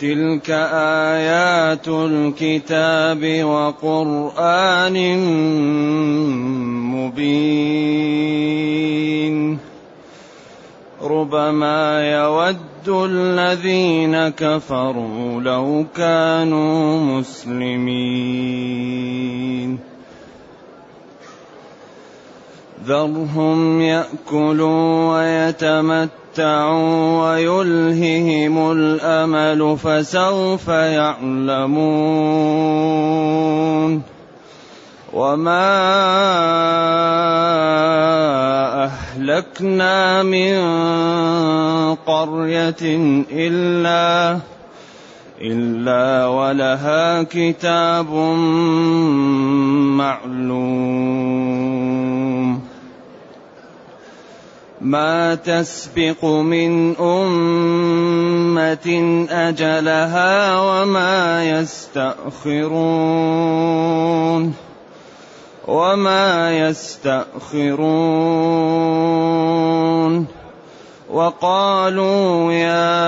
تلك آيات الكتاب وقرآن مبين ربما يود الذين كفروا لو كانوا مسلمين ذرهم ياكلوا ويتمتعوا ويلههم الامل فسوف يعلمون وما اهلكنا من قريه الا الا ولها كتاب معلوم ما تسبق من أمة أجلها وما يستأخرون وما يستأخرون وقالوا يا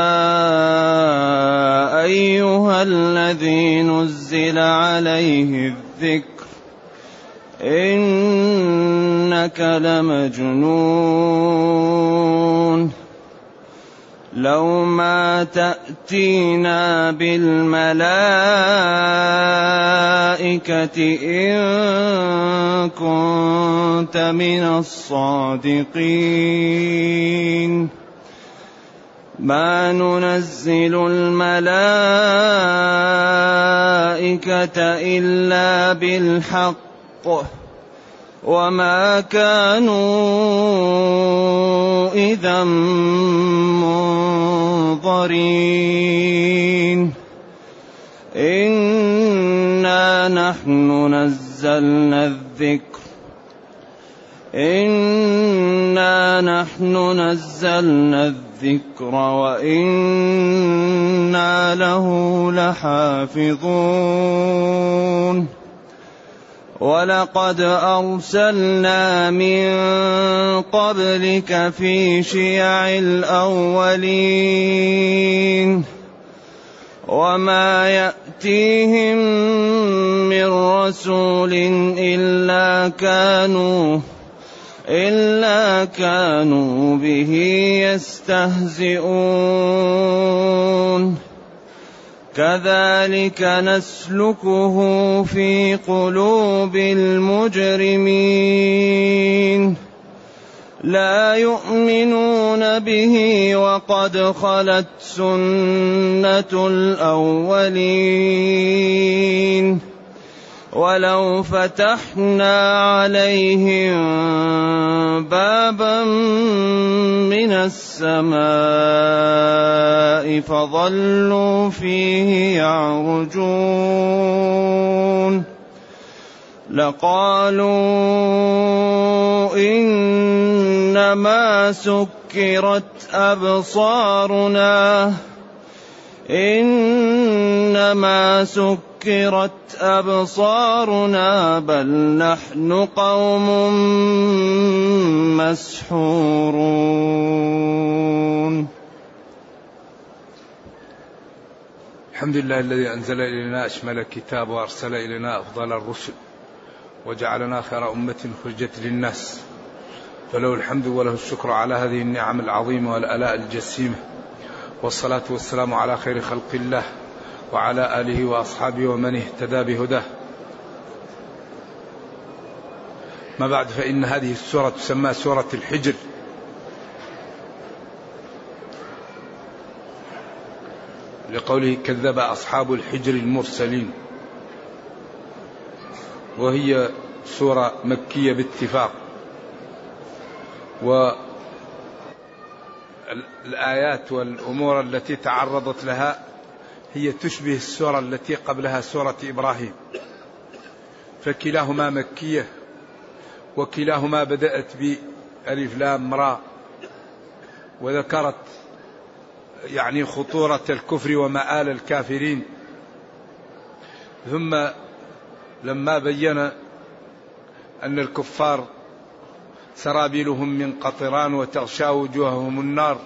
أيها الذي نزل عليه الذكر إنك لمجنون. لو ما تأتينا بالملائكة إن كنت من الصادقين. ما ننزل الملائكة إلا بالحق. وما كانوا إذا منظرين. إنا نحن نزلنا الذكر. إنا نحن نزلنا الذكر وإنا له لحافظون. ولقد أرسلنا من قبلك في شيع الأولين وما يأتيهم من رسول إلا كانوا إلا كانوا به يستهزئون. كذلك نسلكه في قلوب المجرمين. لا يؤمنون به وقد خلت سنة الأولين. ولو فتحنا عليهم بابا من السماء فظلوا فيه يعرجون. لقالوا إنما سكرت أبصارنا. إنما سكرت أبصارنا بل نحن قوم مسحورون. الحمد لله الذي أنزل إلينا أشمل الكتاب وأرسل إلينا أفضل الرسل وجعلنا خير أمة خرجت للناس. فله الحمد وله الشكر على هذه النعم العظيمة والآلاء الجسيمة. والصلاة والسلام على خير خلق الله وعلى آله وأصحابه ومن اهتدى بهداه. ما بعد فإن هذه السورة تسمى سورة الحجر. لقوله كذب أصحاب الحجر المرسلين. وهي سورة مكية باتفاق. والآيات والأمور التي تعرضت لها هي تشبه السورة التي قبلها سورة إبراهيم. فكلاهما مكية وكلاهما بدأت بألف لام را وذكرت يعني خطورة الكفر ومآل الكافرين. ثم لما بين أن الكفار سرابيلهم من قطران وتغشى وجوههم النار.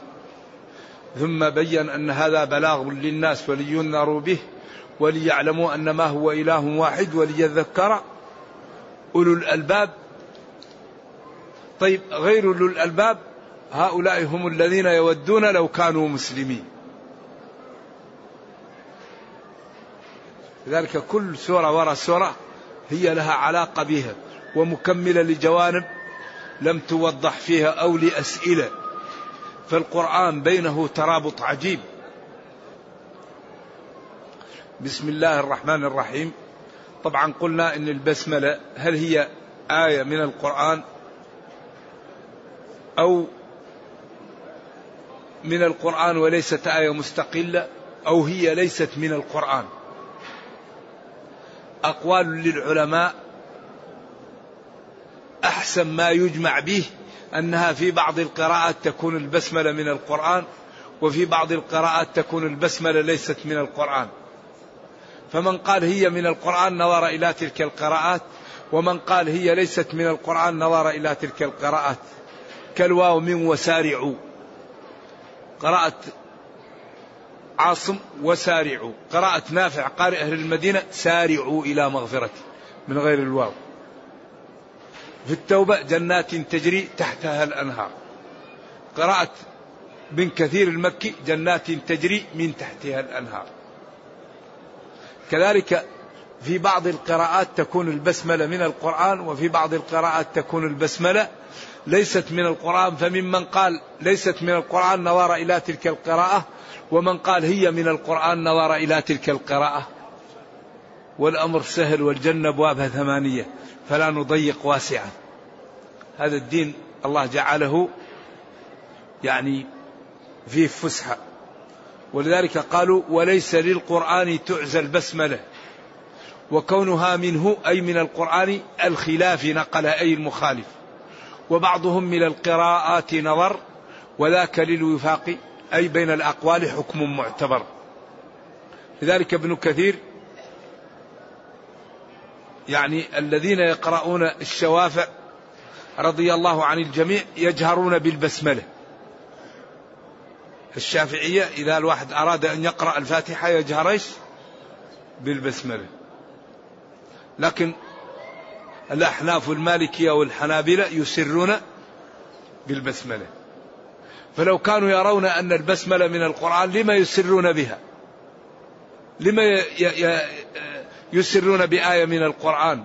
ثم بين أن هذا بلاغ للناس ولينذروا به وليعلموا أن ما هو إله واحد وليذكر أولو الألباب. طيب غير أولو الألباب هؤلاء هم الذين يودون لو كانوا مسلمين. لذلك كل سورة وراء سورة هي لها علاقة بها ومكملة لجوانب لم توضح فيها أو لأسئلة. فالقرآن بينه ترابط عجيب. بسم الله الرحمن الرحيم. طبعا قلنا إن البسملة هل هي آية من القرآن أو من القرآن وليست آية مستقلة أو هي ليست من القرآن؟ أقوال للعلماء أحسن ما يجمع به أنها في بعض القراءات تكون البسملة من القرآن وفي بعض القراءات تكون البسملة ليست من القرآن. فمن قال هي من القرآن نظر إلى تلك القراءات ومن قال هي ليست من القرآن نظر إلى تلك القراءات. كالواو من وسارعوا. قراءة عاصم وسارعوا. قراءة نافع قارئ أهل المدينة سارعوا إلى مغفرة من غير الواو. في التوبة جنات تجري تحتها الأنهار. قراءة بن كثير المكي جنات تجري من تحتها الأنهار. كذلك في بعض القراءات تكون البسملة من القرآن وفي بعض القراءات تكون البسملة ليست من القرآن. فممن قال ليست من القرآن نظر إلى تلك القراءة ومن قال هي من القرآن نظر إلى تلك القراءة. والأمر سهل والجنة أبوابها ثمانية. فلا نضيق واسعا. هذا الدين الله جعله يعني فيه فسحة. ولذلك قالوا وليس للقرآن تعزى البسملة. وكونها منه أي من القرآن الخلاف نقل أي المخالف. وبعضهم من القراءات نظر وذاك للوفاق أي بين الأقوال حكم معتبر. لذلك ابن كثير يعني الذين يقرؤون الشوافع رضي الله عن الجميع يجهرون بالبسملة. الشافعية إذا الواحد أراد أن يقرأ الفاتحة يجهر إيش؟ بالبسملة. لكن الأحناف المالكية والحنابلة يسرون بالبسملة. فلو كانوا يرون أن البسملة من القرآن لما يسرون بها؟ لما يسرون بآية من القرآن.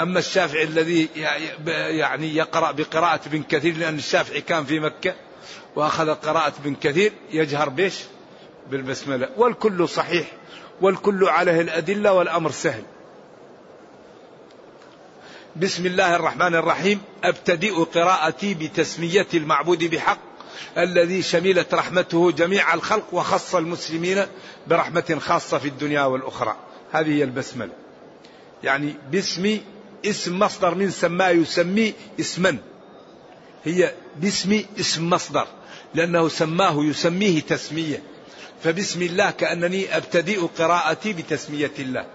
أما الشافعي الذي يعني يقرأ بقراءة ابن كثير لأن الشافعي كان في مكة وأخذ قراءة ابن كثير يجهر بيش بالبسملة. والكل صحيح والكل عليه الأدلة والأمر سهل. بسم الله الرحمن الرحيم. أبتدئ قراءتي بتسمية المعبود بحق. الذي شملت رحمته جميع الخلق وخص المسلمين برحمة خاصة في الدنيا والأخرى. هذه هي البسملة. يعني باسم اسم مصدر من سما يسمي اسما. هي باسم اسم مصدر. لأنه سماه يسميه تسمية. فبسم الله كأنني أبتدئ قراءتي بتسمية الله.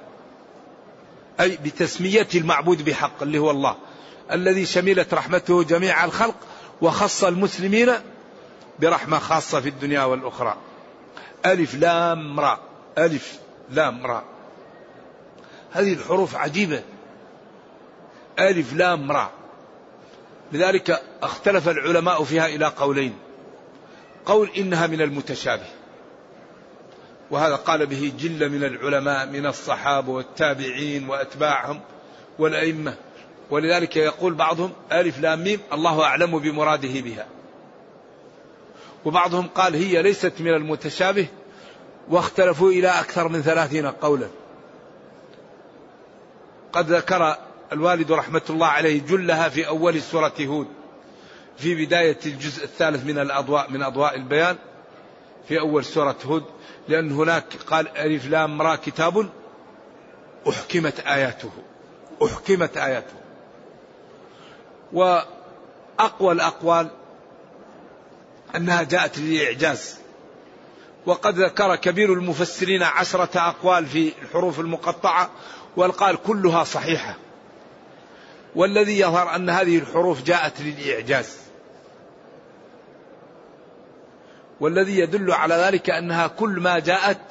أي بتسمية المعبود بحق اللي هو الله. الذي شملت رحمته جميع الخلق وخص المسلمين برحمة خاصة في الدنيا والأخرى. ألف لام را. ألف لام را. هذه الحروف عجيبة. ألف لام را. لذلك اختلف العلماء فيها إلى قولين. قول إنها من المتشابه. وهذا قال به جل من العلماء من الصحابة والتابعين وأتباعهم والأئمة. ولذلك يقول بعضهم ألف لام ميم الله أعلم بمراده بها. وبعضهم قال هي ليست من المتشابه واختلفوا إلى أكثر من ثلاثين قولا. قد ذكر الوالد رحمة الله عليه جلها في أول سورة هود في بداية الجزء الثالث من الأضواء من أضواء البيان في أول سورة هود لأن هناك قال ألف لام را كتاب أحكمت آياته أحكمت آياته. وأقوى الأقوال أنها جاءت للإعجاز. وقد ذكر كبير المفسرين عشرة أقوال في الحروف المقطعة والقال كلها صحيحة. والذي يظهر أن هذه الحروف جاءت للإعجاز. والذي يدل على ذلك أنها كل ما جاءت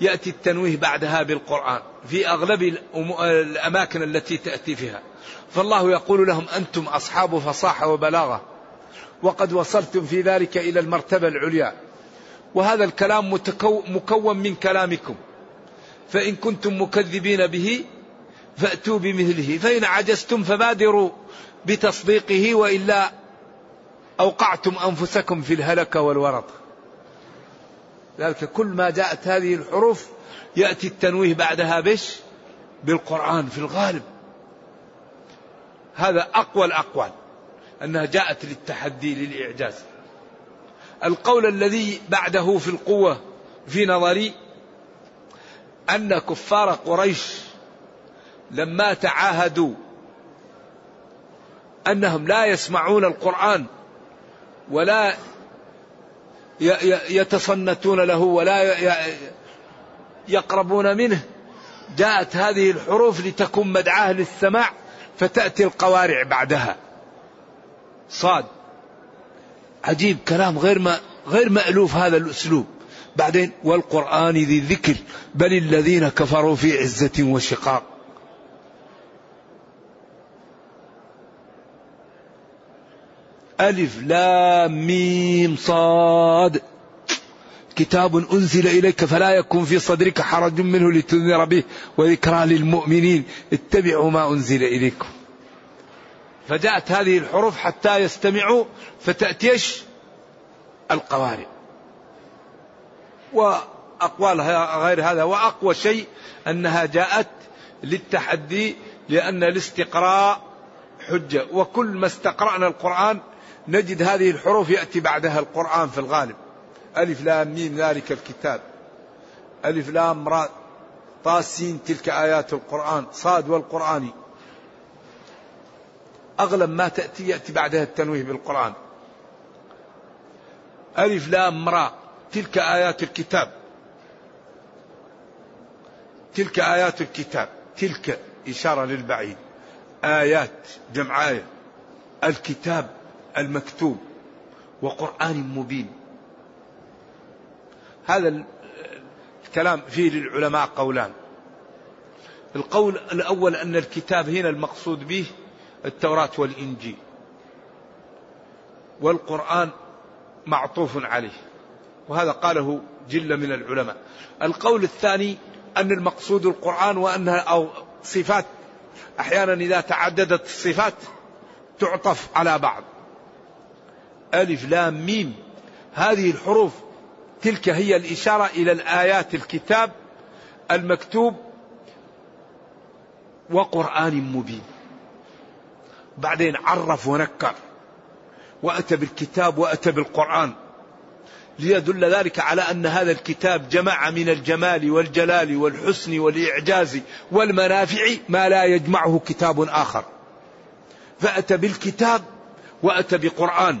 يأتي التنويه بعدها بالقرآن في أغلب الأماكن التي تأتي فيها. فالله يقول لهم أنتم أصحاب فصاحة وبلاغة. وقد وصلتم في ذلك إلى المرتبة العليا. وهذا الكلام مكون من كلامكم. فإن كنتم مكذبين به فأتوا بمثله. فإن عجزتم فبادروا بتصديقه وإلا أوقعتم أنفسكم في الهلك والورط. ذلك كل ما جاءت هذه الحروف يأتي التنويه بعدها بش؟ بالقرآن في الغالب. هذا أقوى الأقوال. أنها جاءت للتحدي للإعجاز. القول الذي بعده في القوة في نظري أن كفار قريش لما تعاهدوا أنهم لا يسمعون القرآن ولا يتصنتون له ولا يقربون منه جاءت هذه الحروف لتكون مدعاة للسماع فتأتي القوارع بعدها. صاد. عجيب كلام غير ما غير مألوف هذا الأسلوب. بعدين والقرآن ذي الذكر بل الذين كفروا في عزة وشقاق. ألف لام ميم صاد. كتاب أنزل إليك فلا يكن في صدرك حرج منه لتنذر به وذكرى للمؤمنين. اتبعوا ما أنزل إليكم. فجاءت هذه الحروف حتى يستمعوا فتأتيش القوارئ. وأقوال غير هذا وأقوى شيء أنها جاءت للتحدي لأن الاستقراء حجة. وكل ما استقرأنا القرآن نجد هذه الحروف يأتي بعدها القرآن في الغالب. ألف لام ميم ذلك الكتاب. ألف لام را طاسين تلك آيات القرآن. صاد والقرآن. أغلب ما تأتي يأتي بعدها التنويه بالقرآن. ألف لام را. تلك آيات الكتاب. تلك آيات الكتاب. تلك إشارة للبعيد. آيات جمع آية الكتاب المكتوب. وقرآن مبين. هذا الكلام فيه للعلماء قولان. القول الأول أن الكتاب هنا المقصود به التوراة والإنجيل. والقرآن معطوف عليه. وهذا قاله جل من العلماء. القول الثاني أن المقصود القرآن وأنها أو صفات. أحيانا إذا تعددت الصفات تعطف على بعض. ألف لام ميم. هذه الحروف تلك هي الإشارة إلى الآيات الكتاب المكتوب وقرآن مبين. بعدين عرف ونكر. وأتى بالكتاب وأتى بالقرآن. ليدل ذلك على أن هذا الكتاب جمع من الجمال والجلال والحسن والإعجاز والمنافع ما لا يجمعه كتاب آخر. فأتى بالكتاب وأتى بقرآن.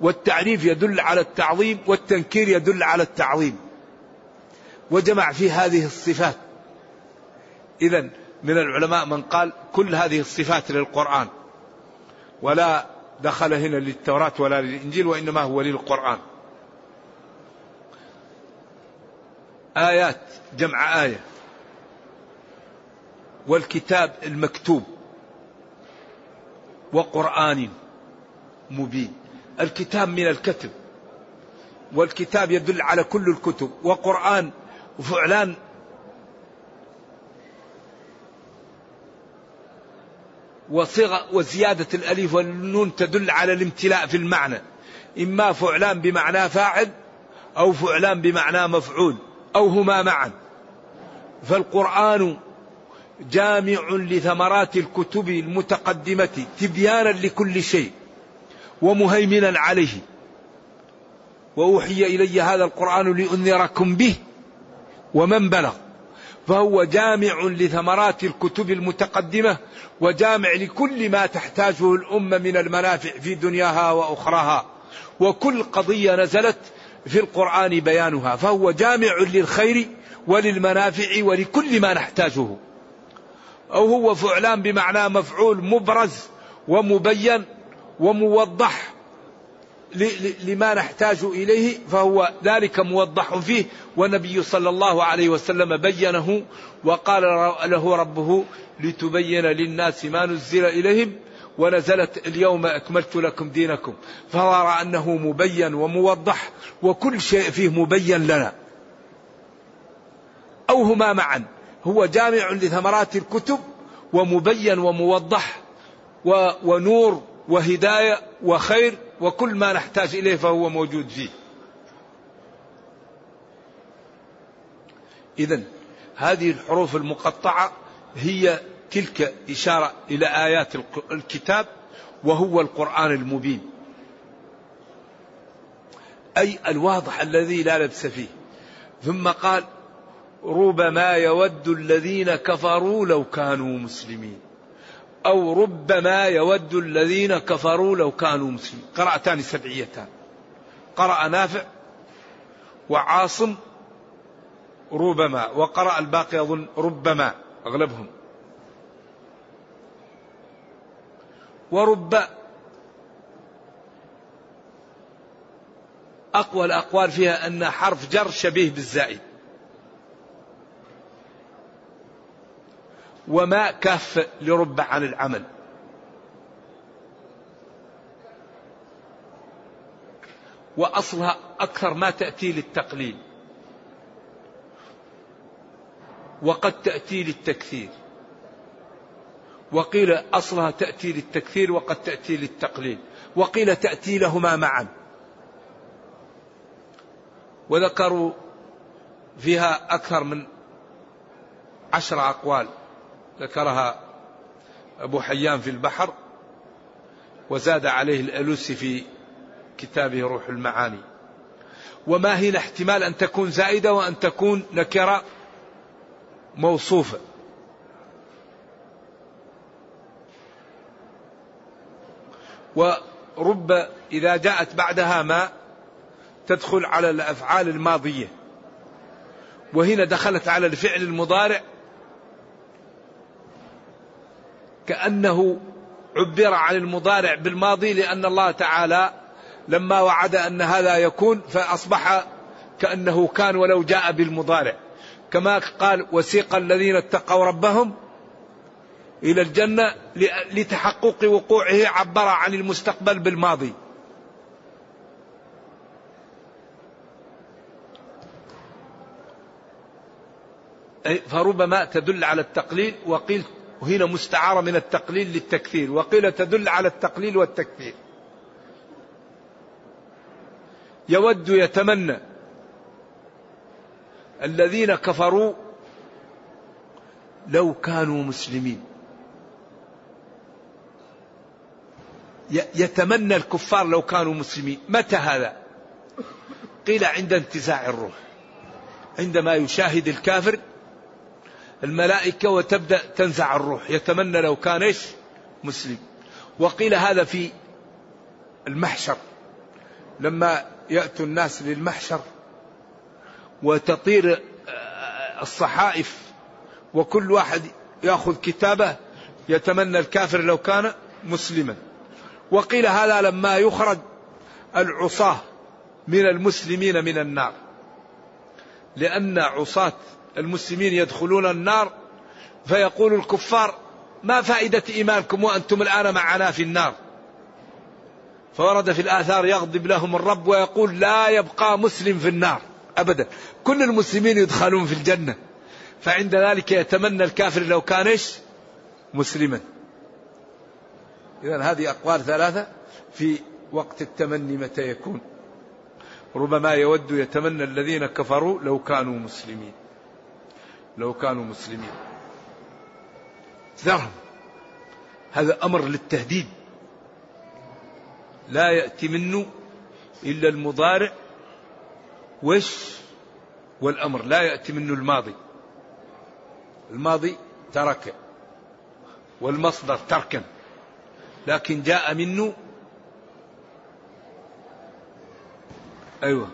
والتعريف يدل على التعظيم والتنكير يدل على التعظيم. وجمع في هذه الصفات. إذا من العلماء من قال كل هذه الصفات للقرآن ولا دخل هنا للتوراة ولا للإنجيل وإنما هو للقرآن. آيات جمع آية. والكتاب المكتوب. وقرآن مبين. الكتاب من الكتب. والكتاب يدل على كل الكتب. وقرآن وفعلان وصيغة وزيادة الألف والنون تدل على الامتلاء في المعنى. إما فعلان بمعنى فاعل أو فعلان بمعنى مفعول أو هما معا. فالقرآن جامع لثمرات الكتب المتقدمة تبيانا لكل شيء ومهيمنا عليه. وأوحي إلي هذا القرآن لأنذركم به ومن بلغ. فهو جامع لثمرات الكتب المتقدمة وجامع لكل ما تحتاجه الأمة من المنافع في دنياها وأخراها. وكل قضية نزلت في القرآن بيانها. فهو جامع للخير وللمنافع ولكل ما نحتاجه. أو هو فعلان بمعنى مفعول مبرز ومبين وموضح لما نحتاج إليه فهو ذلك موضح فيه والنبي صلى الله عليه وسلم بينه وقال له ربه لتبين للناس ما نزل إليهم ونزلت اليوم أكملت لكم دينكم. فهو أنه مبين وموضح وكل شيء فيه مبين لنا. أو هما معا. هو جامع لثمرات الكتب ومبين وموضح ونور وهداية وخير وكل ما نحتاج إليه فهو موجود فيه. اذا هذه الحروف المقطعة هي تلك إشارة إلى آيات الكتاب وهو القرآن المبين. أي الواضح الذي لا لبس فيه. ثم قال: ربما يود الذين كفروا لو كانوا مسلمين. أو ربما يود الذين كفروا لو كانوا مسلمين. قرأتان سبعيتان. قرأ نافع وعاصم ربما وقرأ الباقي أظن ربما أغلبهم. ورب أقوى الأقوال فيها أن حرف جر شبيه بالزائد. وما كاف لرب عن العمل. وأصلها أكثر ما تأتي للتقليل. وقد تأتي للتكثير. وقيل أصلها تأتي للتكثير وقد تأتي للتقليل. وقيل تأتي لهما معا. وذكروا فيها أكثر من عشر أقوال. ذكرها أبو حيان في البحر وزاد عليه الألوسي في كتابه روح المعاني. وما هنا احتمال أن تكون زائدة وأن تكون نكرة موصوفة. ورب إذا جاءت بعدها ما تدخل على الأفعال الماضية. وهنا دخلت على الفعل المضارع كأنه عبر عن المضارع بالماضي لأن الله تعالى لما وعد أن هذا يكون فأصبح كأنه كان ولو جاء بالمضارع. كما قال وسيق الذين اتقوا ربهم إلى الجنة لتحقق وقوعه عبر عن المستقبل بالماضي. فربما تدل على التقليل وقيل وهنا مستعارة من التقليل للتكثير وقيل تدل على التقليل والتكثير يود يتمنى الذين كفروا لو كانوا مسلمين. يتمنى الكفار لو كانوا مسلمين. متى هذا؟ قيل عند انتزاع الروح عندما يشاهد الكافر الملائكة وتبدأ تنزع الروح. يتمنى لو كان إيش؟ مسلم. وقيل هذا في المحشر. لما يأتوا الناس للمحشر وتطير آه، الصحائف وكل واحد يأخذ كتابه يتمنى الكافر لو كان مسلما. وقيل هذا لما يخرج العصاة من المسلمين من النار. لأن عصاة المسلمين يدخلون النار فيقول الكفار ما فائدة إيمانكم وأنتم الآن معنا في النار؟ فورد في الآثار يغضب لهم الرب ويقول لا يبقى مسلم في النار أبدا. كل المسلمين يدخلون في الجنة. فعند ذلك يتمنى الكافر لو كان إيش؟ مسلما. إذا هذه أقوال ثلاثة في وقت التمني متى يكون. ربما يود يتمنى الذين كفروا لو كانوا مسلمين. لو كانوا مسلمين. ذرهم هذا أمر للتهديد. لا يأتي منه إلا المضارع. وش؟ والأمر. لا يأتي منه الماضي. الماضي ترك. والمصدر تركا لكن جاء منه. أيوة.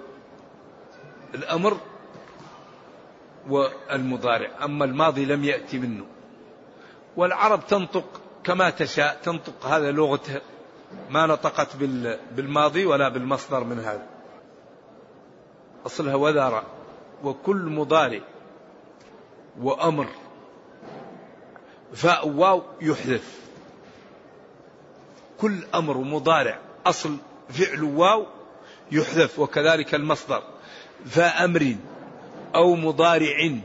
الأمر والمضارع. أما الماضي لم يأتي منه. والعرب تنطق كما تشاء تنطق هذا لغتها ما نطقت بالماضي ولا بالمصدر من هذا. أصلها وذر وكل مضارع وأمر. فاء واو يحذف. كل أمر مضارع أصل فعل واو يحذف. وكذلك المصدر. فأمر أو مضارع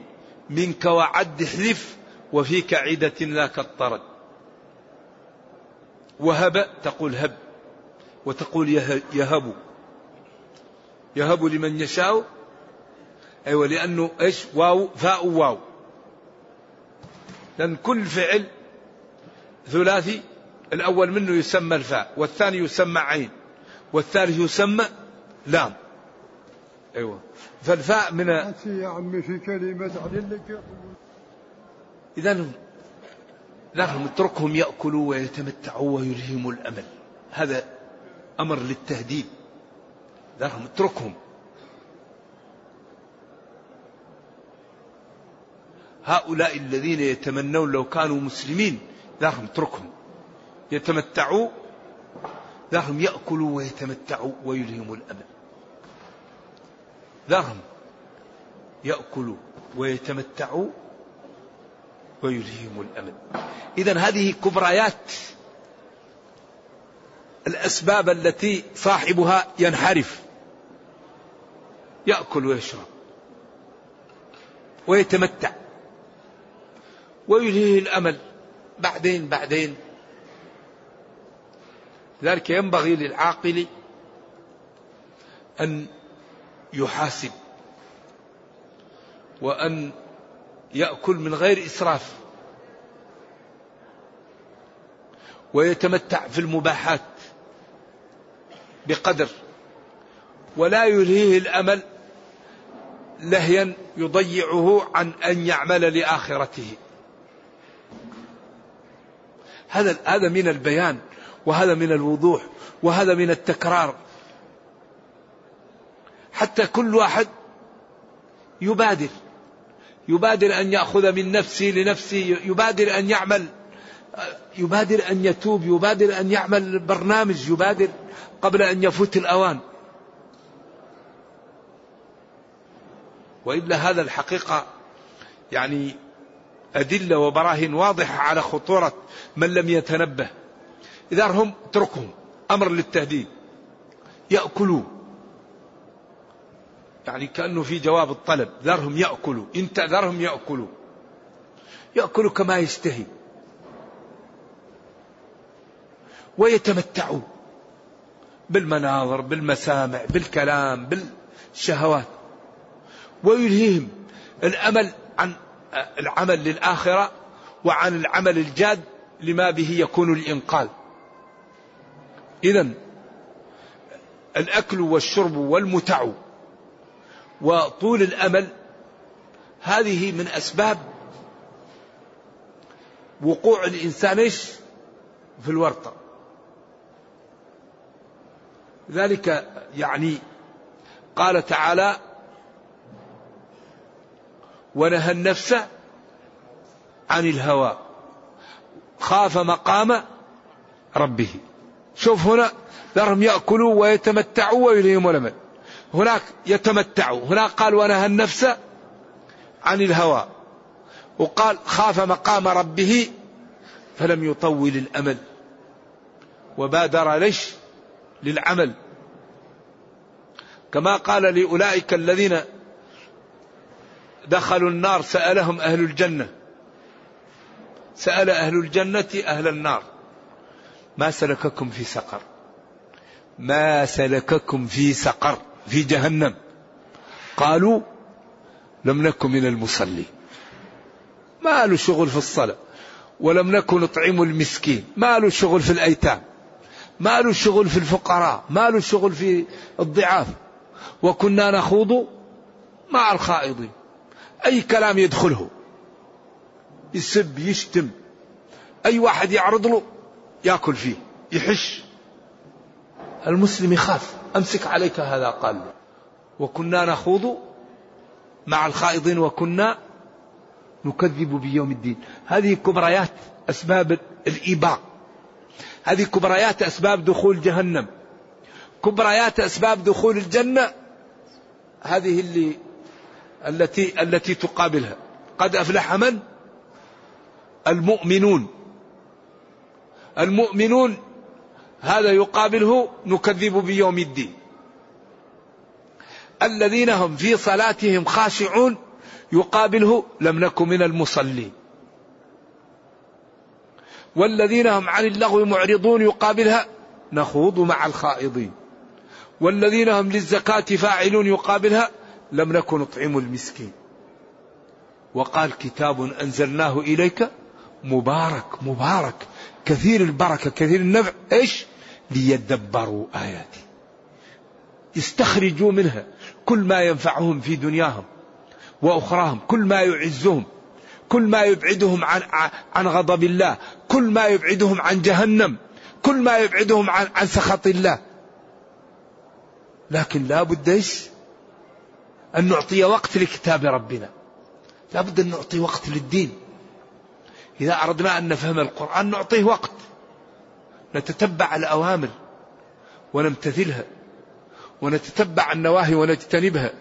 منك وعد احذف وفي كعدة لا كالطرد. وهب تقول هب وتقول يهب. يهب لمن يشاء أيوة لأنه إيش؟ واو فاء واو. لأن كل فعل ثلاثي الأول منه يسمى الفاء والثاني يسمى عين والثالث يسمى لام. أيوة. فالفاء من يا عمي في كلمة إذا لهم اتركهم يأكلوا ويتمتعوا ويلههم الأمل. هذا أمر للتهديد. لهم اتركهم. هؤلاء الذين يتمنون لو كانوا مسلمين لهم اتركهم. يتمتعوا لهم يأكلوا ويتمتعوا ويلهموا الأمل. لهم يأكلوا ويتمتعوا ويلهيهم الأمل. إذا هذه كبريات الأسباب التي صاحبها ينحرف يأكل ويشرب ويتمتع ويلهيه الأمل. بعدين بعدين. ذلك ينبغي للعاقل أن يحاسب وأن يأكل من غير إسراف ويتمتع في المباحات بقدر ولا يلهيه الأمل لهيا يضيعه عن أن يعمل لآخرته. هذا هذا من البيان وهذا من الوضوح وهذا من التكرار حتى كل واحد يبادر. يبادر أن يأخذ من نفسه لنفسه يبادر أن يعمل يبادر أن يتوب يبادر أن يعمل برنامج يبادر قبل أن يفوت الأوان. وإلا هذا الحقيقة يعني أدلة وبراهين واضحة على خطورة من لم يتنبه. إذا هم اتركهم أمر للتهديد. يأكلوا يعني كأنه في جواب الطلب. ذرهم يأكلوا. انت ذرهم يأكلوا. يأكلوا كما يشتهي. ويتمتعوا بالمناظر بالمسامع بالكلام بالشهوات. ويلهيهم الأمل عن العمل للآخرة وعن العمل الجاد لما به يكون الإنقاذ. إذا الأكل والشرب والمتع وطول الأمل هذه من أسباب وقوع الإنسان إيش؟ في الورطة. ذلك يعني قال تعالى ونهى النفس عن الهوى خاف مقام ربه شوف هنا ذرهم يأكلوا ويتمتعوا ويلهموا الأمل هناك يتمتع هناك قال ونهى النفس عن الهوى وقال خاف مقام ربه فلم يطول الأمل وبادر ليش؟ للعمل. كما قال لأولئك الذين دخلوا النار سألهم أهل الجنة سأل أهل الجنة أهل النار ما سلككم في سقر؟ ما سلككم في سقر؟ في جهنم. قالوا لم نكن من المصلين. ما له شغل في الصلاة. ولم نكن نطعم المسكين. ما له شغل في الأيتام. ما له شغل في الفقراء. ما له شغل في الضعاف. وكنا نخوض مع الخائضين. أي كلام يدخله. يسب يشتم. أي واحد يعرض له يأكل فيه يحش. المسلم يخاف. أمسك عليك هذا قال. وكنا نخوض مع الخائضين وكنا نكذب بيوم الدين. هذه كبريات أسباب الإيباء. هذه كبريات أسباب دخول جهنم. كبريات أسباب دخول الجنة. هذه اللي التي التي تقابلها. قد أفلح من؟ المؤمنون. المؤمنون هذا يقابله نكذب بيوم الدين. الذين هم في صلاتهم خاشعون يقابله لم نكن من المصلين. والذين هم عن اللغو معرضون يقابلها نخوض مع الخائضين. والذين هم للزكاة فاعلون يقابلها لم نكن نطعم المسكين. وقال كتاب أنزلناه إليك مبارك مبارك. كثير البركة كثير النفع. إيش؟ ليدبروا آياته يستخرجوا منها كل ما ينفعهم في دنياهم وأخراهم كل ما يعزهم كل ما يبعدهم عن عن غضب الله كل ما يبعدهم عن جهنم كل ما يبعدهم عن عن سخط الله. لكن لا بد إيش؟ أن نعطي وقت لكتاب ربنا. لا بد أن نعطي وقت للدين. إذا أردنا أن نفهم القرآن نعطيه وقت. نتتبع الأوامر ونمتثلها ونتتبع النواهي ونجتنبها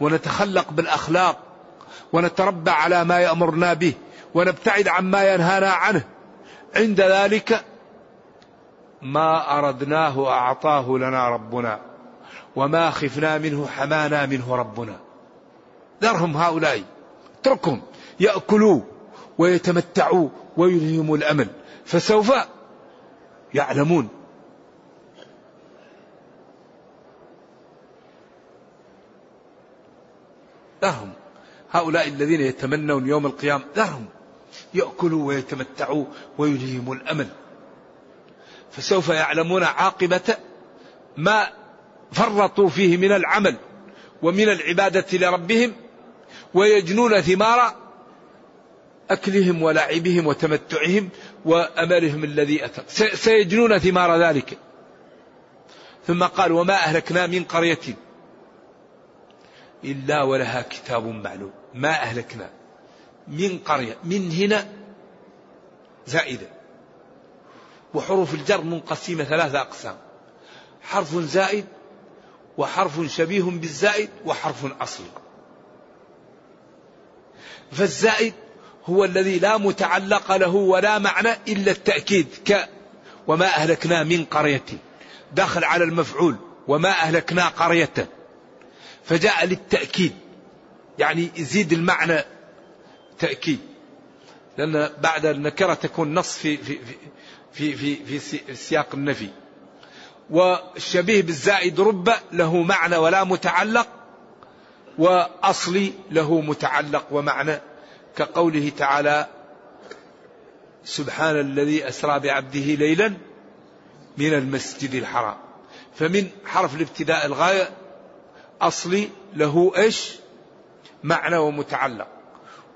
ونتخلق بالأخلاق ونتربى على ما يأمرنا به ونبتعد عما ينهانا عنه. عند ذلك ما أردناه أعطاه لنا ربنا وما خفنا منه حمانا منه ربنا. ذرهم هؤلاء اتركهم يأكلوا ويتمتعوا ويلهموا الأمل. فسوف يعلمون. ذرهم هؤلاء الذين يتمنون يوم القيامة ذرهم يأكلوا ويتمتعوا ويلهموا الأمل. فسوف يعلمون عاقبة ما فرطوا فيه من العمل ومن العبادة لربهم ويجنون ثمار أكلهم ولعبهم وتمتعهم وأملهم الذي أتى سيجنون ثمار ذلك. ثم قال وما أهلكنا من قرية إلا ولها كتاب معلوم. ما أهلكنا من قرية. من هنا زائدة. وحروف الجر منقسمة ثلاثة أقسام. حرف زائد وحرف شبيه بالزائد وحرف أصلي فالزائد هو الذي لا متعلق له ولا معنى إلا التأكيد ك وما أهلكنا من قرية. داخل على المفعول وما أهلكنا قرية. فجاء للتأكيد. يعني يزيد المعنى تأكيد. لأن بعد النكرة تكون نص في في في في في, في سياق النفي. والشبيه بالزائد رب له معنى ولا متعلق وأصلي له متعلق ومعنى كقوله تعالى سبحان الذي أسرى بعبده ليلا من المسجد الحرام. فمن حرف الابتداء الغاية أصلي له إيش؟ معنى ومتعلق.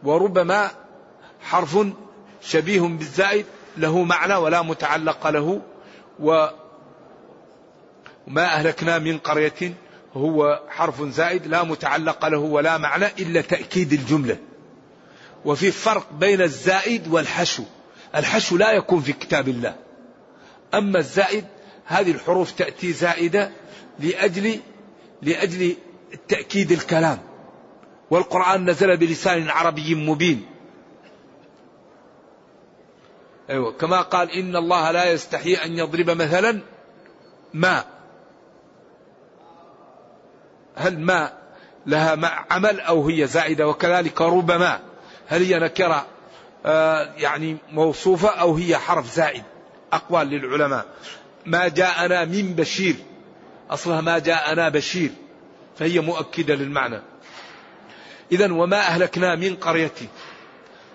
وربما حرف شبيه بالزائد له معنى ولا متعلق له. و ما أهلكنا من قرية هو حرف زائد لا متعلق له ولا معنى إلا تأكيد الجملة. وفي فرق بين الزائد والحشو. الحشو لا يكون في كتاب الله. أما الزائد هذه الحروف تأتي زائدة لأجل لأجل تأكيد الكلام. والقرآن نزل بلسان عربي مبين. أيوة كما قال إن الله لا يستحي أن يضرب مثلا ما. هل ما لها عمل أو هي زائدة؟ وكذلك ربما. هل هي نكرة آه يعني موصوفة أو هي حرف زائد؟ أقوال للعلماء. ما جاءنا من بشير. أصلها ما جاءنا بشير. فهي مؤكدة للمعنى. إذا وما أهلكنا من قرية.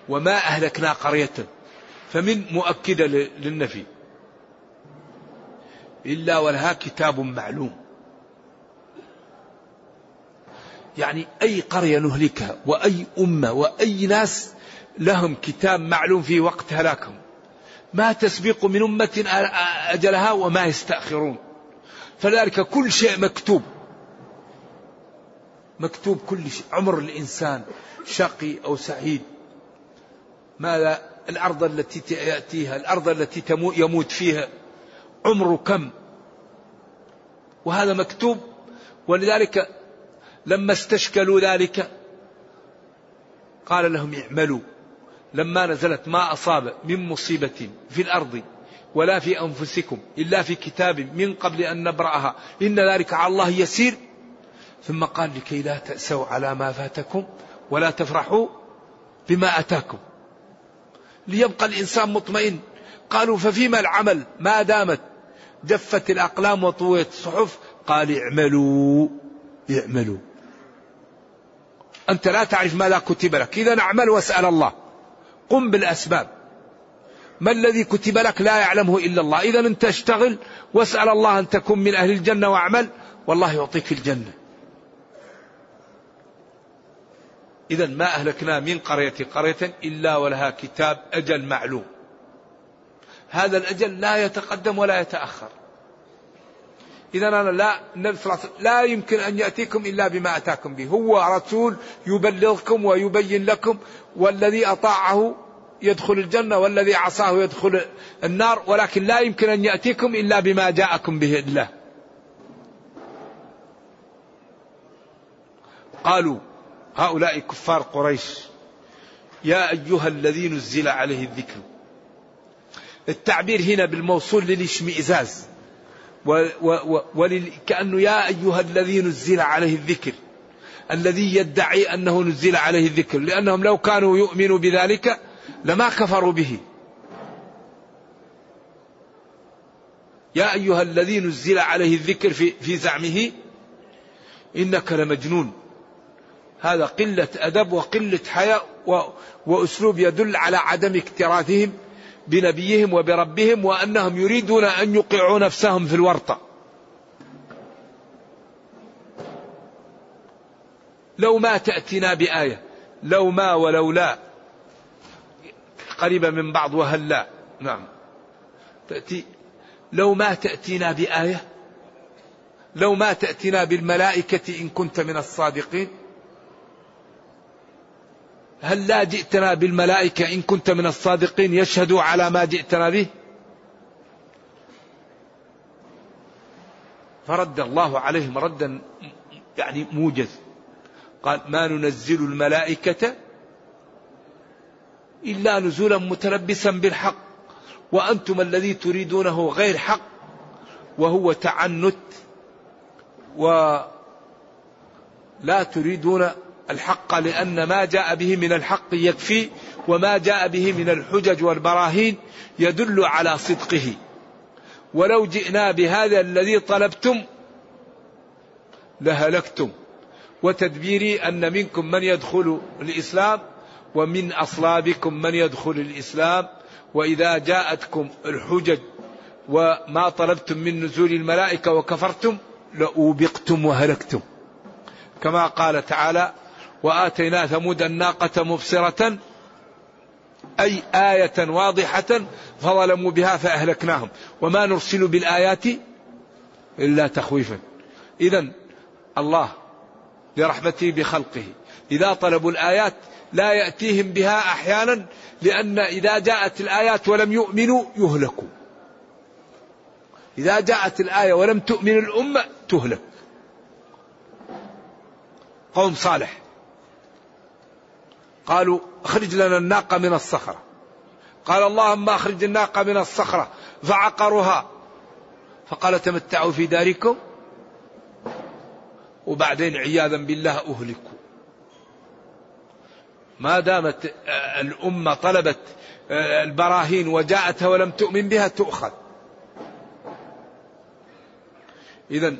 وما أهلكنا قرية. فمن مؤكدة للنفي. إلا ولها كتاب معلوم. يعني أي قرية نهلكها وأي أمة وأي ناس لهم كتاب معلوم في وقت هلاكهم. ما تسبق من أمة أجلها وما يستأخرون. فذلك كل شيء مكتوب. مكتوب كل شيء. عمر الإنسان شقي أو سعيد. ماذا؟ الأرض التي يأتيها الأرض التي يموت فيها. عمره كم؟ وهذا مكتوب. ولذلك لما استشكلوا ذلك قال لهم اعملوا. لما نزلت ما أصاب من مصيبة في الأرض ولا في أنفسكم إلا في كتاب من قبل أن نبرأها. إن ذلك على الله يسير. ثم قال لكي لا تأسوا على ما فاتكم ولا تفرحوا بما أتاكم. ليبقى الإنسان مطمئن. قالوا ففيما العمل؟ ما دامت. جفت الأقلام وطويت الصحف. قال اعملوا. اعملوا. أنت لا تعرف ماذا كتب لك. إذا اعمل واسأل الله. قم بالأسباب. ما الذي كتب لك لا يعلمه إلا الله. إذا أنت اشتغل واسأل الله أن تكون من أهل الجنة واعمل. والله يعطيك الجنة. إذا ما أهلكنا من قرية قرية إلا ولها كتاب أجل معلوم. هذا الأجل لا يتقدم ولا يتأخر. إذا أنا لا النبي صلى الله عليه وسلم لا يمكن أن يأتيكم إلا بما أتاكم به. هو رسول يبلغكم ويبين لكم والذي أطاعه يدخل الجنة والذي عصاه يدخل النار ولكن لا يمكن أن يأتيكم إلا بما جاءكم به الله. قالوا هؤلاء كفار قريش. يا أيها الذي نزل عليه الذكر. التعبير هنا بالموصول للاشمئزاز. وكأنه يا أيها الذي نزل عليه الذكر. الذي يدعي أنه نزل عليه الذكر. لأنهم لو كانوا يؤمنوا بذلك لما كفروا به. يا أيها الذي نزل عليه الذكر في, في زعمه إنك لمجنون. هذا قلة أدب وقلة حياء وأسلوب يدل على عدم اكتراثهم. بنبيهم وبربهم وأنهم يريدون أن يوقعوا نفسهم في الورطة. لو ما تأتينا بآية لو ما ولو لا قريبة من بعض وهل لا؟ نعم. تأتي لو ما تأتينا بآية لو ما تأتينا بالملائكة إن كنت من الصادقين هل لا جئتنا بالملائكة إن كنت من الصادقين يشهدوا على ما جئتنا به؟ فرد الله عليهم ردا يعني موجز. قال ما ننزل الملائكة إلا نزولا متلبسا بالحق وأنتم الذي تريدونه غير حق وهو تعنت ولا تريدون الحق لأن ما جاء به من الحق يكفي وما جاء به من الحجج والبراهين يدل على صدقه. ولو جئنا بهذا الذي طلبتم لهلكتم. وتدبيري أن منكم من يدخل الإسلام ومن أصلابكم من يدخل الإسلام. وإذا جاءتكم الحجج وما طلبتم من نزول الملائكة وكفرتم لأوبقتم وهلكتم. كما قال تعالى وآتينا ثمود الناقة مبصرة أي آية واضحة فظلموا بها فأهلكناهم. وما نرسل بالآيات إلا تخويفا. إذا الله لرحمته بخلقه. إذا طلبوا الآيات لا يأتيهم بها أحيانا لأن إذا جاءت الآيات ولم يؤمنوا يهلكوا. إذا جاءت الآية ولم تؤمن الأمة تهلك. قوم صالح. قالوا اخرج لنا الناقة من الصخرة. قال اللهم اخرج الناقة من الصخرة. فعقروها. فقال تمتعوا في داركم. وبعدين عياذا بالله اهلكوا. ما دامت الأمة طلبت البراهين وجاءتها ولم تؤمن بها تؤخذ. اذا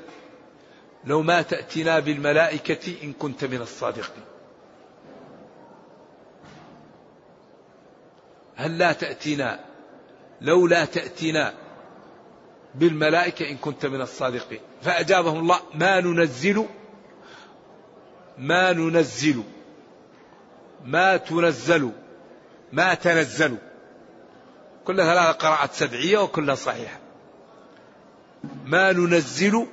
لو ما تأتينا بالملائكة إن كنت من الصادقين. هل لا تأتينا؟ لو لا تأتينا بالملائكة إن كنت من الصادقين. فأجابهم الله ما ننزل ما ننزل ما تنزل ما تنزلوا كلها ثلاثة قراءات سبعية وكلها صحيحة. ما ننزل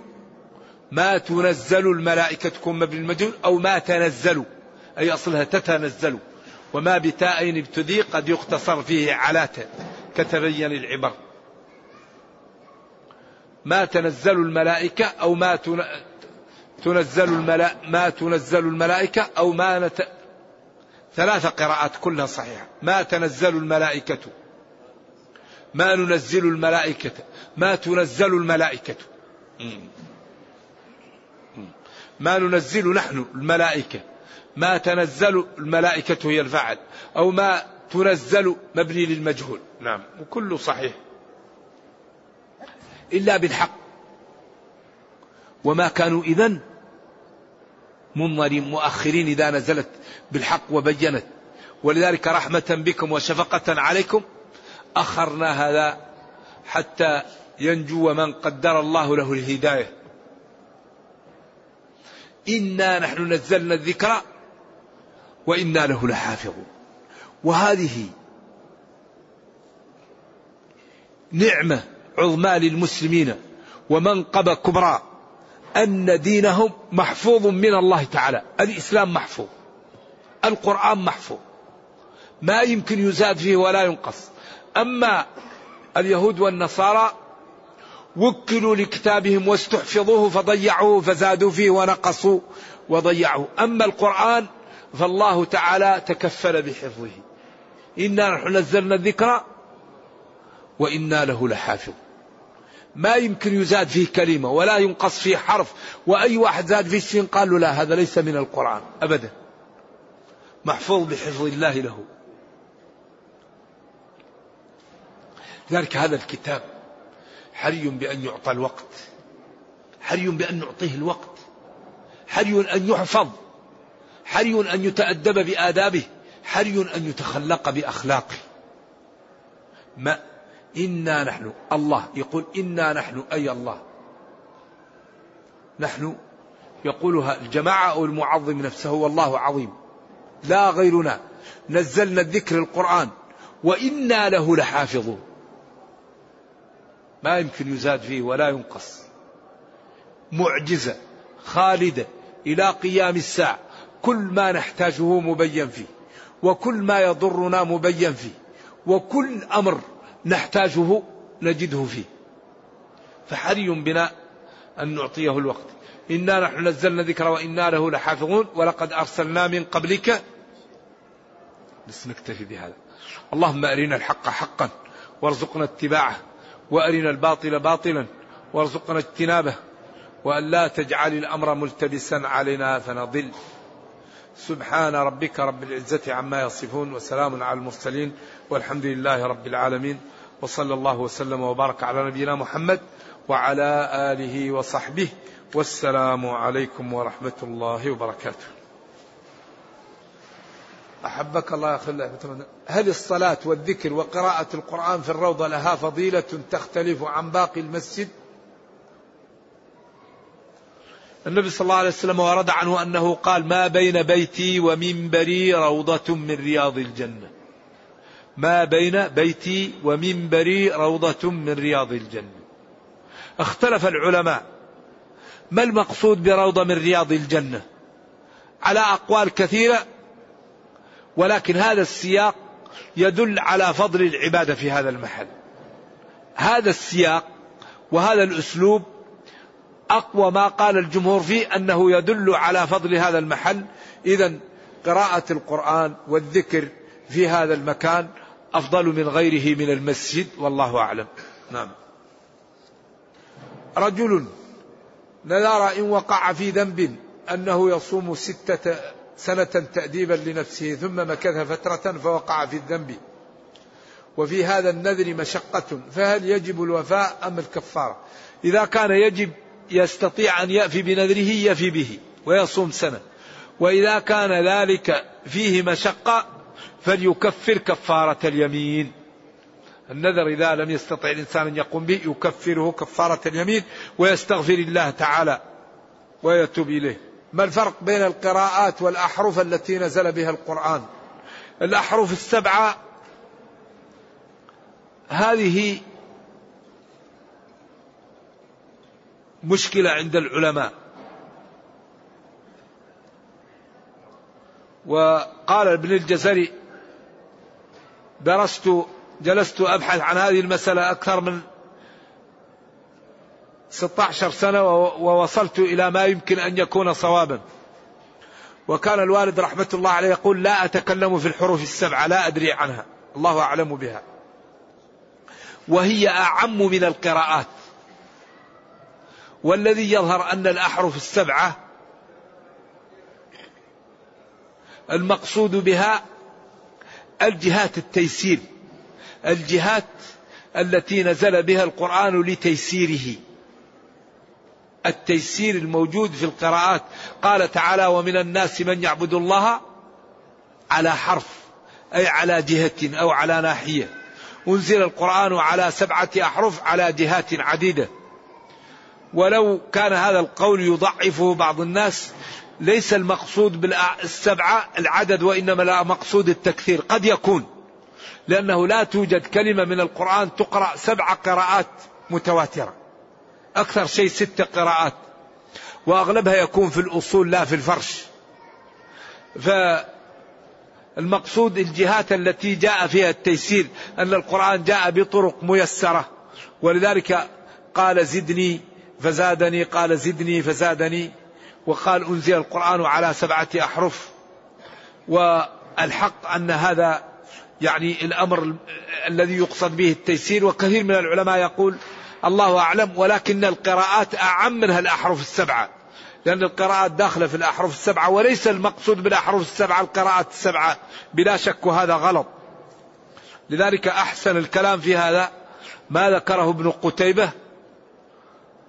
ما تنزل الملائكة كن مبني المجهول أو ما تنزل أي أصلها تتنزل. وما بتاءين ابتدي قد يختصر فيه على كتبين العبر ما تنزل الملائكة أو ما تنزل الملا ما تنزل الملائكة أو ما نت... ثلاث قراءات كلها صحيحة. ما تنزل الملائكة. ما ننزل الملائكة. ما تنزل الملائكة. ما ننزل نحن الملائكة. ما تنزل الملائكة هي الفعل أو ما تنزل مبني للمجهول. نعم وكله صحيح. إلا بالحق. وما كانوا إذا منظرين مؤخرين إذا نزلت بالحق وبينت. ولذلك رحمة بكم وشفقة عليكم أخرنا هذا حتى ينجو من قدر الله له الهداية. إنا نحن نزلنا الذكر وإنا له لحافظون. وهذه نعمة عظمى للمسلمين ومنقبة كبرى أن دينهم محفوظ من الله تعالى. الإسلام محفوظ. القرآن محفوظ. ما يمكن يزاد فيه ولا ينقص. أما اليهود والنصارى وكلوا لكتابهم واستحفظوه فضيعوه فزادوا فيه ونقصوا وضيعوه. أما القرآن فالله تعالى تكفل بحفظه. إنا نحن نزلنا الذكر وإنا له لحافظ. ما يمكن يزاد فيه كلمة ولا ينقص فيه حرف وأي واحد زاد فيه شيء قال له لا هذا ليس من القرآن أبدا. محفوظ بحفظ الله له. لذلك هذا الكتاب حري بأن يعطى الوقت. حري بأن نعطيه الوقت. حري أن يحفظ. حري أن يتأدب بآدابه حري أن يتخلق بأخلاقه. ما إنا نحن الله يقول إنا نحن أي الله. نحن يقولها الجماعة أو المعظم نفسه والله عظيم. لا غيرنا. نزلنا الذكر القرآن وإنا له لحافظون. ما يمكن يزاد فيه ولا ينقص. معجزة خالدة إلى قيام الساعة. كل ما نحتاجه مبين فيه وكل ما يضرنا مبين فيه وكل أمر نحتاجه نجده فيه. فحري بنا أن نعطيه الوقت. إنا نحن نزلنا ذكر وإنا له لحافظون ولقد أرسلنا من قبلك. بس نكتفي بهذا. اللهم أرنا الحق حقا وارزقنا اتباعه وأرنا الباطل باطلا وارزقنا اجتنابه وأن لا تجعل الأمر ملتبسا علينا فنضل. سبحان ربك رب العزة عما يصفون وسلام على المرسلين والحمد لله رب العالمين وصلى الله وسلم وبارك على نبينا محمد وعلى آله وصحبه والسلام عليكم ورحمة الله وبركاته. أحبك الله خلة هل الصلاة والذكر وقراءة القرآن في الروضة لها فضيلة تختلف عن باقي المسجد؟ النبي صلى الله عليه وسلم ورد عنه أنه قال ما بين بيتي ومنبري روضة من رياض الجنة. ما بين بيتي ومنبري روضة من رياض الجنة. اختلف العلماء. ما المقصود بروضة من رياض الجنة؟ على أقوال كثيرة ولكن هذا السياق يدل على فضل العبادة في هذا المحل. هذا السياق وهذا الأسلوب أقوى ما قال الجمهور فيه أنه يدل على فضل هذا المحل. إذا قراءة القرآن والذكر في هذا المكان أفضل من غيره من المسجد والله أعلم. نعم. رجل نذر إن وقع في ذنب أنه يصوم ستة سنة تأديبا لنفسه ثم مكث فترة فوقع في الذنب. وفي هذا النذر مشقة فهل يجب الوفاء أم الكفارة؟ إذا كان يجب يستطيع أن يأفي بنذره يفي به ويصوم سنة. وإذا كان ذلك فيه مشقة فليكفر كفارة اليمين. النذر إذا لم يستطع الإنسان أن يقوم به يكفره كفارة اليمين ويستغفر الله تعالى ويتوب إليه. ما الفرق بين القراءات والأحرف التي نزل بها القرآن؟ الأحرف السبعة هذه مشكلة عند العلماء. وقال ابن الجزري درست جلست أبحث عن هذه المسألة أكثر من 16 سنة ووصلت إلى ما يمكن أن يكون صوابا. وكان الوالد رحمة الله عليه يقول لا أتكلم في الحروف السبعة لا أدري عنها الله أعلم بها. وهي أعم من القراءات. والذي يظهر أن الأحرف السبعة المقصود بها الجهات التيسير الجهات التي نزل بها القرآن لتيسيره. التيسير الموجود في القراءات. قال تعالى ومن الناس من يعبد الله على حرف أي على جهة أو على ناحية. أنزل القرآن على سبعة أحرف على جهات عديدة. ولو كان هذا القول يضعفه بعض الناس ليس المقصود بالسبعة العدد وإنما مقصود التكثير قد يكون لأنه لا توجد كلمة من القرآن تقرأ سبع قراءات متواترة أكثر شيء ست قراءات وأغلبها يكون في الأصول لا في الفرش. فالمقصود الجهات التي جاء فيها التيسير أن القرآن جاء بطرق ميسرة ولذلك قال زدني فزادني قال زدني فزادني. وقال أنزل القرآن على سبعة أحرف. والحق أن هذا يعني الأمر الذي يقصد به التيسير. وكثير من العلماء يقول الله أعلم ولكن القراءات أعم منها الأحرف السبعة. لأن القراءات داخلة في الأحرف السبعة وليس المقصود بالأحرف السبعة القراءات السبعة. بلا شك وهذا غلط. لذلك أحسن الكلام في هذا ما ذكره ابن قتيبة.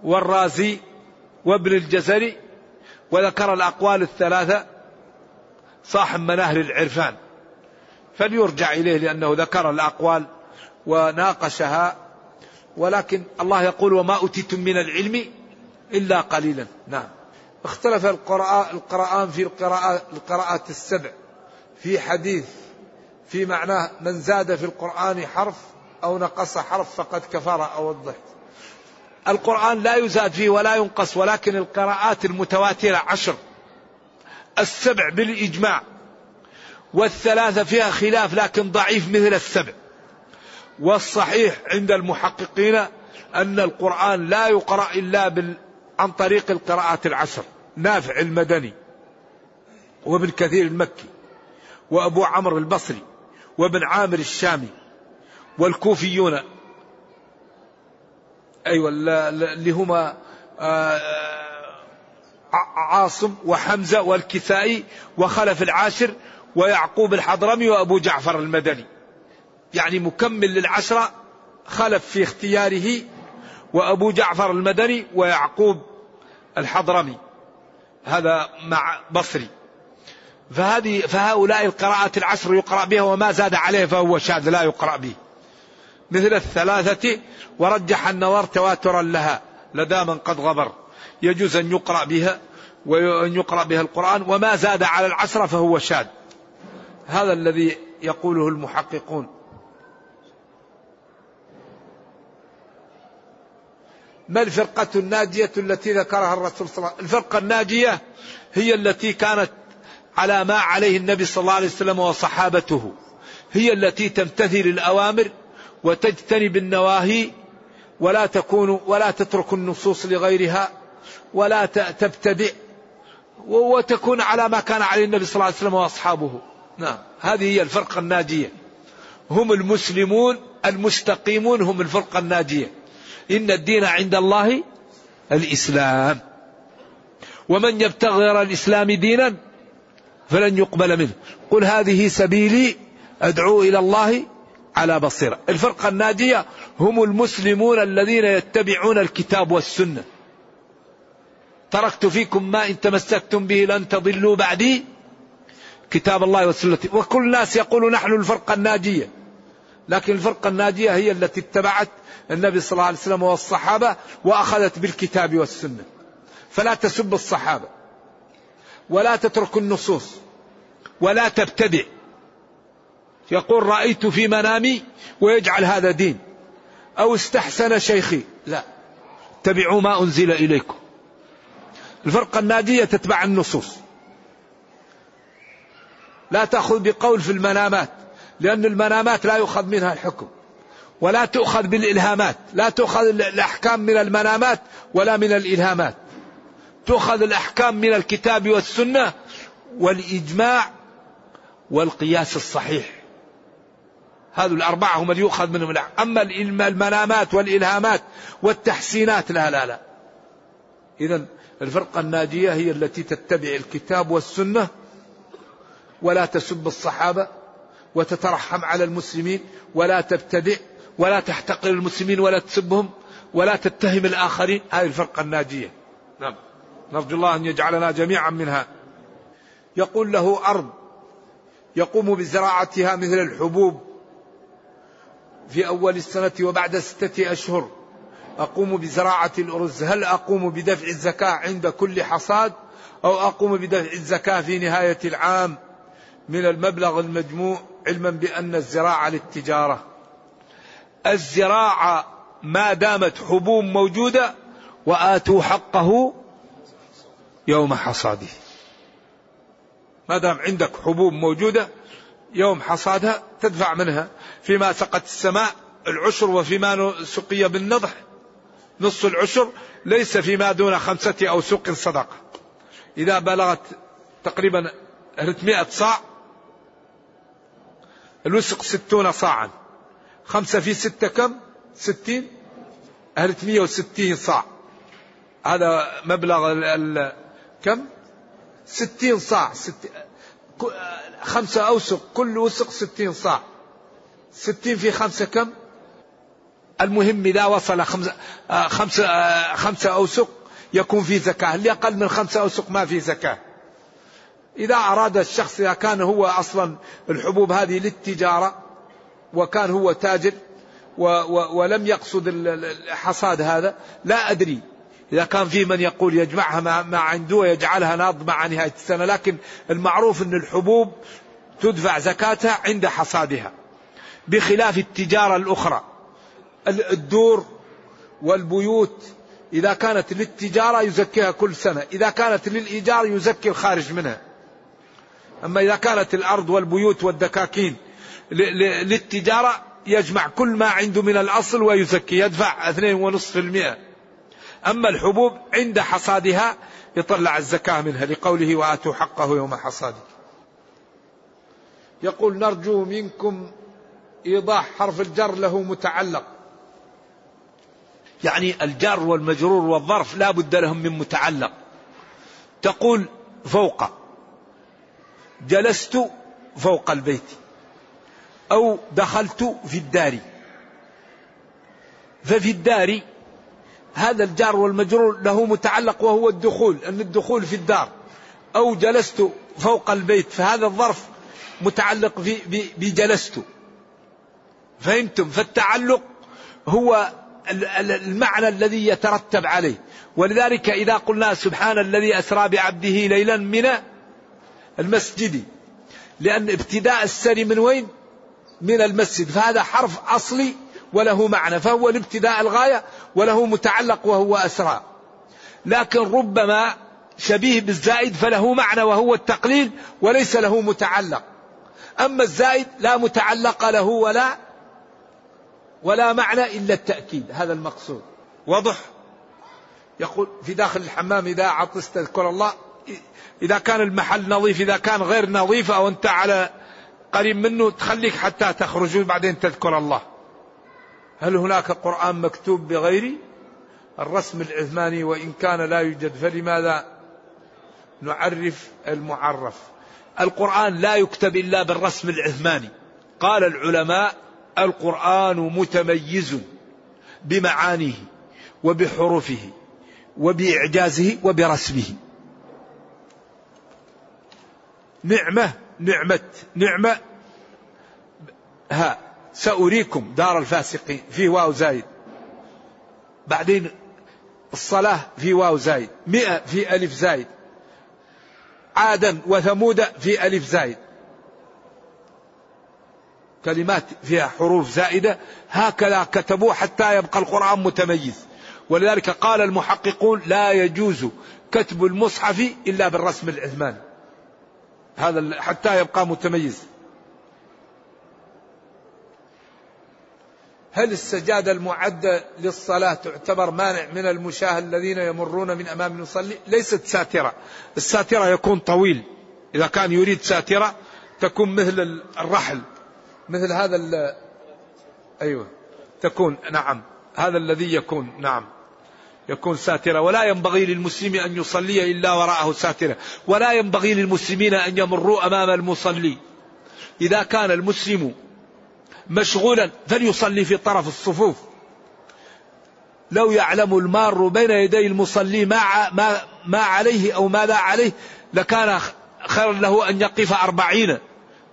والرازي وابن الجزري وذكر الأقوال الثلاثة صاحب مناهل العرفان. فليرجع إليه لأنه ذكر الأقوال وناقشها ولكن الله يقول وما أوتيتم من العلم إلا قليلا. نعم. اختلف القراء القرآن في القراءة القراءات السبع. في حديث في معناه من زاد في القرآن حرف أو نقص حرف فقد كفر أو وضح القرآن لا يزاد فيه ولا ينقص ولكن القراءات المتواترة عشر. السبع بالإجماع. والثلاثة فيها خلاف لكن ضعيف مثل السبع. والصحيح عند المحققين أن القرآن لا يقرأ إلا بال عن طريق القراءات العشر. نافع المدني وابن كثير المكي وأبو عمرو البصري وابن عامر الشامي والكوفيون أيوة اللي هما آه، عاصم وحمزة والكسائي وخلف العاشر ويعقوب الحضرمي وأبو جعفر المدني. يعني مكمل للعشرة خلف في اختياره وأبو جعفر المدني ويعقوب الحضرمي. هذا مع بصري. فهذه فهؤلاء القراءات العشر يقرأ بها وما زاد عليه فهو شاذ لا يقرأ به. مثل الثلاثة ورجح النظر تواترا لها لدى من قد غبر. يجوز أن يقرأ بها وأن يقرأ بها القرآن وما زاد على العشرة فهو شاذ. هذا الذي يقوله المحققون. ما الفرقة الناجية التي ذكرها الرسول صلى الله عليه وسلم؟ الفرقة الناجية هي التي كانت على ما عليه النبي صلى الله عليه وسلم وصحابته. هي التي تمتثل الأوامر وتجتنب النواهي ولا تكون ولا تترك النصوص لغيرها ولا تبتدئ وتكون على ما كان عليه النبي صلى الله عليه وسلم وأصحابه. نعم، هذه هي الفرقة الناجية. هم المسلمون المستقيمون هم الفرقة الناجية. إن الدين عند الله الإسلام. ومن يبتغي غير الإسلام دينا فلن يقبل منه. قل هذه سبيلي أدعو إلى الله على بصيرة. الفرقة الناجية هم المسلمون الذين يتبعون الكتاب والسنة. تركت فيكم ما إن تمسكتم به لن تضلوا بعدي. كتاب الله والسنة وكل الناس يقول نحن الفرقة الناجية. لكن الفرقة الناجية هي التي اتبعت النبي صلى الله عليه وسلم والصحابة وأخذت بالكتاب والسنة. فلا تسب الصحابة. ولا تترك النصوص. ولا تبتدئ. يقول رأيت في منامي ويجعل هذا دين. أو استحسن شيخي. لا. اتبعوا ما أنزل إليكم. الفرقة الناجية تتبع النصوص. لا تأخذ بقول في المنامات لأن المنامات لا يؤخذ منها الحكم. ولا تؤخذ بالإلهامات. لا تؤخذ الأحكام من المنامات ولا من الإلهامات. تؤخذ الأحكام من الكتاب والسنة والإجماع والقياس الصحيح. هذو الأربعة هم اللي يؤخذ منهم أما المنامات والإلهامات والتحسينات لا لا لا. إذا الفرقة الناجية هي التي تتبع الكتاب والسنة ولا تسب الصحابة وتترحم على المسلمين ولا تبتدع ولا تحتقر المسلمين ولا تسبهم ولا تتهم الآخرين. هذه الفرقة الناجية. نعم. نرجو الله أن يجعلنا جميعا منها. يقول له أرض يقوم بزراعتها مثل الحبوب. في أول السنة وبعد ستة أشهر. أقوم بزراعة الأرز. هل أقوم بدفع الزكاة عند كل حصاد أو أقوم بدفع الزكاة في نهاية العام؟ من المبلغ المجموع علما بأن الزراعة للتجارة. الزراعة ما دامت حبوب موجودة وآتوا حقه يوم حصاده. ما دام عندك حبوب موجودة يوم حصادها تدفع منها فيما سقت السماء العشر وفيما سقي بالنضح. نصف العشر ليس فيما دون خمسة أوسق صدقة. إذا بلغت تقريبا 300 صاع الوسق ستون صاعا. خمسة في ستة كم؟ ستين. 360 صاع. هذا مبلغ ال كم؟ ستين صاع. ست خمسة أوسق كل وسق ستين صاع. ستين في خمسة كم؟ المهم إذا وصل خمسة, خمسة, خمسة أوسق يكون في زكاة. اللي أقل من خمسة أوسق ما في زكاة. إذا أراد الشخص إذا كان هو أصلا الحبوب هذه للتجارة وكان هو تاجر ولم يقصد الحصاد هذا لا أدري. إذا كان في من يقول يجمعها ما عنده ويجعلها ناض مع نهاية السنة لكن المعروف أن الحبوب تدفع زكاتها عند حصادها بخلاف التجارة الأخرى. الدور والبيوت إذا كانت للتجارة يزكيها كل سنة إذا كانت للإيجار يزكي الخارج منها. أما إذا كانت الأرض والبيوت والدكاكين للتجارة يجمع كل ما عنده من الأصل ويزكي يدفع 2.5% أما الحبوب عند حصادها يطلع الزكاة منها لقوله وآتوا حقه يوم حصاده. يقول نرجو منكم إيضاح حرف الجر له متعلق. يعني الجر والمجرور والظرف لا بد لهم من متعلق. تقول فوق. جلست فوق البيت. أو دخلت في الدار. ففي الدار هذا الجار والمجرور له متعلق وهو الدخول أن الدخول في الدار. أو جلست فوق البيت فهذا الظرف متعلق بجلست فهمتم؟ فالتعلق هو المعنى الذي يترتب عليه. ولذلك إذا قلنا سبحان الذي أسرى بعبده ليلا من المسجد. لأن ابتداء السري من وين؟ من المسجد. فهذا حرف أصلي وله معنى. فهو الابتداء الغاية وله متعلق وهو أسرى. لكن ربما شبيه بالزائد فله معنى وهو التقليل وليس له متعلق. أما الزائد لا متعلق له ولا ولا معنى إلا التأكيد. هذا المقصود. واضح؟ يقول في داخل الحمام إذا عطست تذكر الله إذا كان المحل نظيف إذا كان غير نظيف أو أنت على قريب منه تخليك حتى تخرج وبعدين تذكر الله. هل هناك قرآن مكتوب بغير الرسم العثماني وإن كان لا يوجد؟ فلماذا نعرف المعرف؟ القرآن لا يكتب إلا بالرسم العثماني. قال العلماء القرآن متميز بمعانيه وبحروفه وبإعجازه وبرسمه. نعمة نعمة نعمة. ها سأريكم دار الفاسقين. في واو زايد. بعدين الصلاة في واو زايد. مئة في ألف زايد. عادا وثمود في ألف زايد. كلمات فيها حروف زائدة. هكذا كتبوه حتى يبقى القرآن متميز. ولذلك قال المحققون لا يجوز كتب المصحف إلا بالرسم العثماني. هذا حتى يبقى متميز. هل السجادة المعدة للصلاة تعتبر مانع من المشاة الذين يمرون من أمام المصلي؟ ليست ساترة. الساترة يكون طويل. إذا كان يريد ساترة تكون مثل الرحل. مثل هذا ال أيوة. تكون نعم. هذا الذي يكون نعم. يكون ساترة. ولا ينبغي للمسلم أن يصلي إلا وراءه ساترة. ولا ينبغي للمسلمين أن يمروا أمام المصلي. إذا كان المسلم مشغولا فليصلي في طرف الصفوف. لو يعلم المار بين يدي المصلي ما ما ما عليه أو ما لا عليه لكان خيرا له أن يقف أربعين.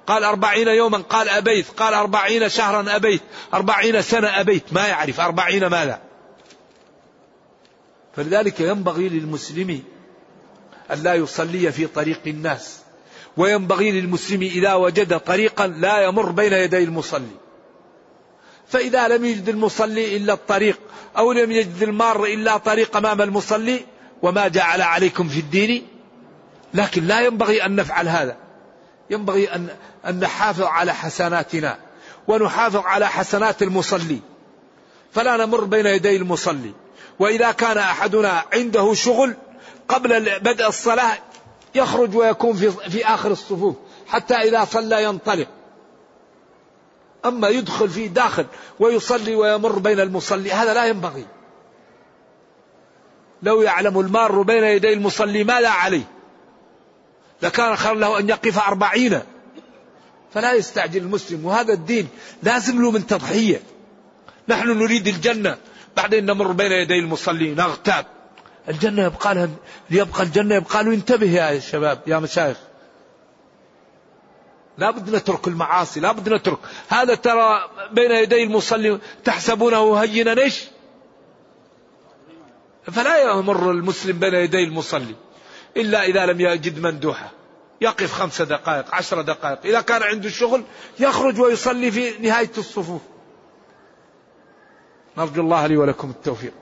قال أربعين يوما قال أبيت قال أربعين شهرا أبيت أربعين سنة أبيت. ما يعرف أربعين ماذا فلذلك ينبغي للمسلم أن لا يصلي في طريق الناس وينبغي للمسلم إذا وجد طريقا لا يمر بين يدي المصلي. فإذا لم يجد المصلي إلا الطريق أو لم يجد المار إلا طريق أمام المصلي وما جعل عليكم في الدين لكن لا ينبغي أن نفعل هذا. ينبغي أن, أن نحافظ على حسناتنا ونحافظ على حسنات المصلي. فلا نمر بين يدي المصلي. وإذا كان أحدنا عنده شغل قبل بدء الصلاة يخرج ويكون في, في آخر الصفوف حتى إذا صلى ينطلق. أما يدخل في داخل ويصلي ويمر بين المصلي هذا لا ينبغي. لو يعلم المار بين يدي المصلي ما لا عليه. لكان خير له أن يقف أربعين. فلا يستعجل المسلم وهذا الدين لازم له من تضحية. نحن نريد الجنة بعدين نمر بين يدي المصلي نغتاب. الجنة يبقى لها ليبقى الجنة يبقى له انتبه يا شباب يا مشايخ. لا بد نترك المعاصي لا بد نترك. هذا ترى بين يدي المصلي تحسبونه هينا إيش؟ فلا يمر المسلم بين يدي المصلي إلا إذا لم يجد مندوحة. يقف خمس دقائق عشر دقائق. إذا كان عنده شغل يخرج ويصلي في نهاية الصفوف. نرجو الله لي ولكم التوفيق.